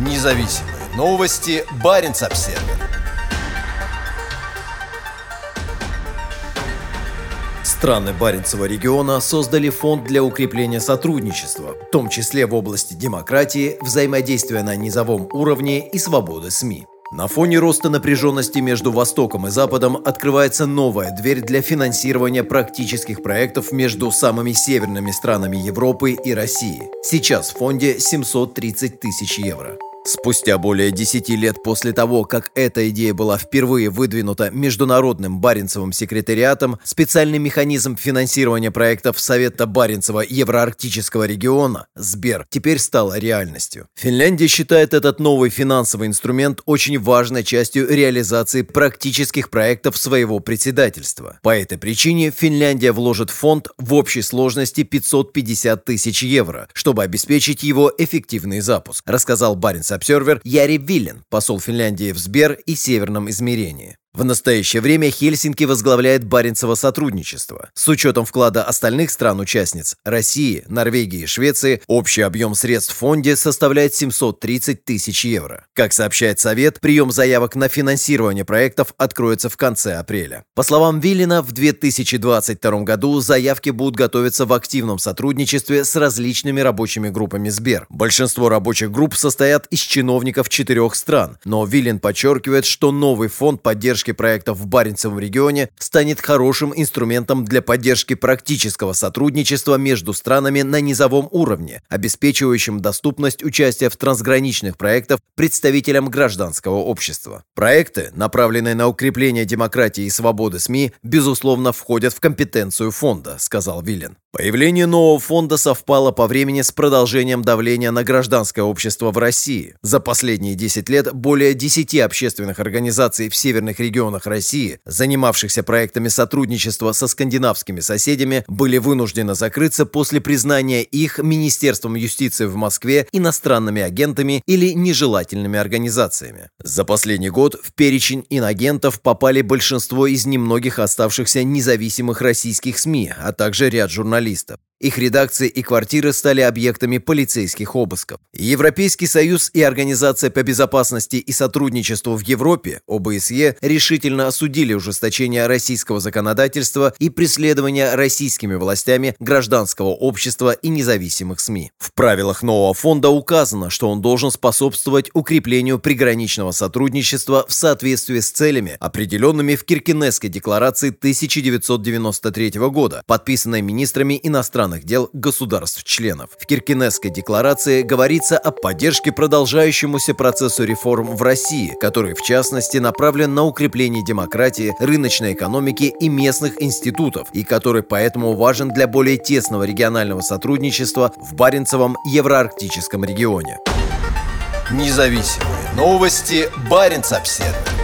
Независимые новости. Барин обсерва Страны Баренцева региона создали фонд для укрепления сотрудничества, в том числе в области демократии, взаимодействия на низовом уровне и свободы СМИ. На фоне роста напряженности между Востоком и Западом открывается новая дверь для финансирования практических проектов между самыми северными странами Европы и России. Сейчас в фонде 730 тысяч евро. Спустя более 10 лет после того, как эта идея была впервые выдвинута Международным Баренцевым секретариатом, специальный механизм финансирования проектов Совета Баренцева Евроарктического региона СБЕР теперь стал реальностью. Финляндия считает этот новый финансовый инструмент очень важной частью реализации практических проектов своего председательства. По этой причине Финляндия вложит фонд в общей сложности 550 тысяч евро, чтобы обеспечить его эффективный запуск, рассказал Баренц Observer Яри Виллен, посол Финляндии в Сбер и Северном измерении. В настоящее время Хельсинки возглавляет Баренцево сотрудничество. С учетом вклада остальных стран-участниц – России, Норвегии и Швеции – общий объем средств в фонде составляет 730 тысяч евро. Как сообщает Совет, прием заявок на финансирование проектов откроется в конце апреля. По словам Виллина, в 2022 году заявки будут готовиться в активном сотрудничестве с различными рабочими группами Сбер. Большинство рабочих групп состоят из чиновников четырех стран, но Виллин подчеркивает, что новый фонд поддержки поддержки проектов в Баренцевом регионе станет хорошим инструментом для поддержки практического сотрудничества между странами на низовом уровне, обеспечивающим доступность участия в трансграничных проектах представителям гражданского общества. Проекты, направленные на укрепление демократии и свободы СМИ, безусловно, входят в компетенцию фонда, сказал Виллен. Появление нового фонда совпало по времени с продолжением давления на гражданское общество в России. За последние 10 лет более 10 общественных организаций в северных регионах России, занимавшихся проектами сотрудничества со скандинавскими соседями, были вынуждены закрыться после признания их Министерством юстиции в Москве иностранными агентами или нежелательными организациями. За последний год в перечень инагентов попали большинство из немногих оставшихся независимых российских СМИ, а также ряд журналистов журналистов. Их редакции и квартиры стали объектами полицейских обысков. Европейский Союз и Организация по безопасности и сотрудничеству в Европе, ОБСЕ, решительно осудили ужесточение российского законодательства и преследование российскими властями гражданского общества и независимых СМИ. В правилах нового фонда указано, что он должен способствовать укреплению приграничного сотрудничества в соответствии с целями, определенными в Киркинесской декларации 1993 года, подписанной министрами иностранных иностранных дел государств-членов. В Киркинесской декларации говорится о поддержке продолжающемуся процессу реформ в России, который, в частности, направлен на укрепление демократии, рыночной экономики и местных институтов, и который поэтому важен для более тесного регионального сотрудничества в Баренцевом евроарктическом регионе. Независимые новости. Баренц-Обседный.